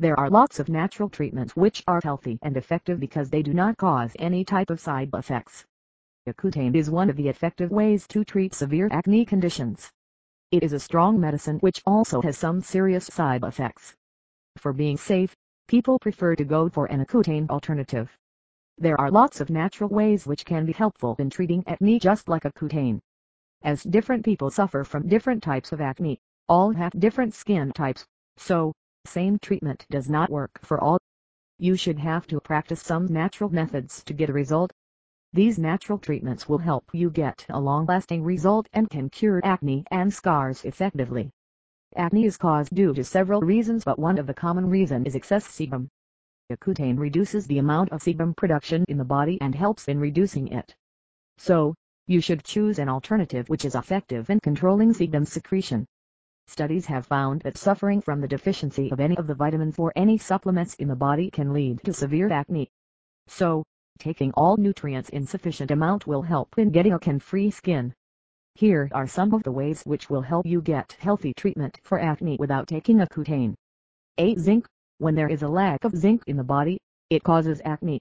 There are lots of natural treatments which are healthy and effective because they do not cause any type of side effects. Accutane is one of the effective ways to treat severe acne conditions. It is a strong medicine which also has some serious side effects. For being safe, people prefer to go for an Accutane alternative. There are lots of natural ways which can be helpful in treating acne just like Accutane. As different people suffer from different types of acne, all have different skin types, so, same treatment does not work for all. You should have to practice some natural methods to get a result. These natural treatments will help you get a long-lasting result and can cure acne and scars effectively. Acne is caused due to several reasons but one of the common reason is excess sebum. Accutane reduces the amount of sebum production in the body and helps in reducing it. So, you should choose an alternative which is effective in controlling sebum secretion. Studies have found that suffering from the deficiency of any of the vitamins or any supplements in the body can lead to severe acne. So, Taking all nutrients in sufficient amount will help in getting a can-free skin. Here are some of the ways which will help you get healthy treatment for acne without taking Accutane. 8. Zinc. When there is a lack of zinc in the body, it causes acne.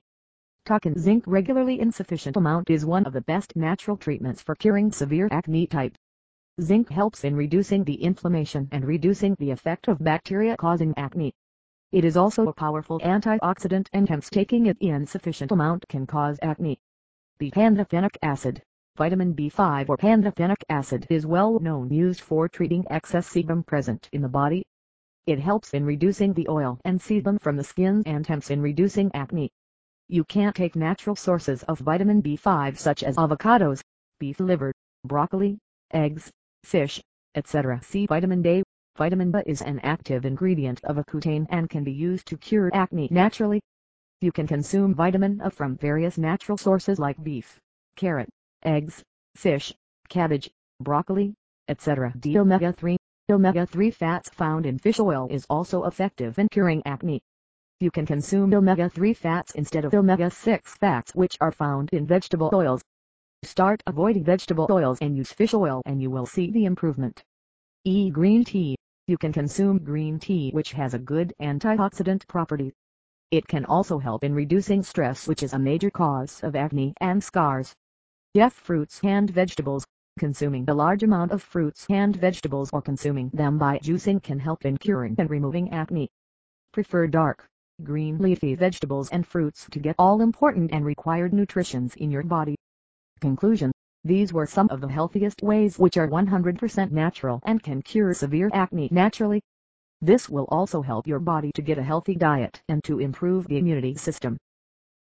Taking zinc regularly in sufficient amount is one of the best natural treatments for curing severe acne type. Zinc helps in reducing the inflammation and reducing the effect of bacteria causing acne. It is also a powerful antioxidant and hence taking it in sufficient amount can cause acne. The pantothenic acid, vitamin B5 or pantothenic acid is well known used for treating excess sebum present in the body. It helps in reducing the oil and sebum from the skin and hence in reducing acne. You can take natural sources of vitamin B5 such as avocados, beef liver, broccoli, eggs, fish, etc. See vitamin D Vitamin B is an active ingredient of Accutane and can be used to cure acne naturally. You can consume vitamin A from various natural sources like beef, carrot, eggs, fish, cabbage, broccoli, etc. D omega-3 Omega-3 fats found in fish oil is also effective in curing acne. You can consume omega-3 fats instead of omega-6 fats which are found in vegetable oils. Start avoiding vegetable oils and use fish oil and you will see the improvement. E. Green tea you can consume green tea which has a good antioxidant property. It can also help in reducing stress which is a major cause of acne and scars. F. Fruits and vegetables. Consuming a large amount of fruits and vegetables or consuming them by juicing can help in curing and removing acne. Prefer dark, green leafy vegetables and fruits to get all important and required nutritions in your body. Conclusion these were some of the healthiest ways which are 100% natural and can cure severe acne naturally. This will also help your body to get a healthy diet and to improve the immunity system.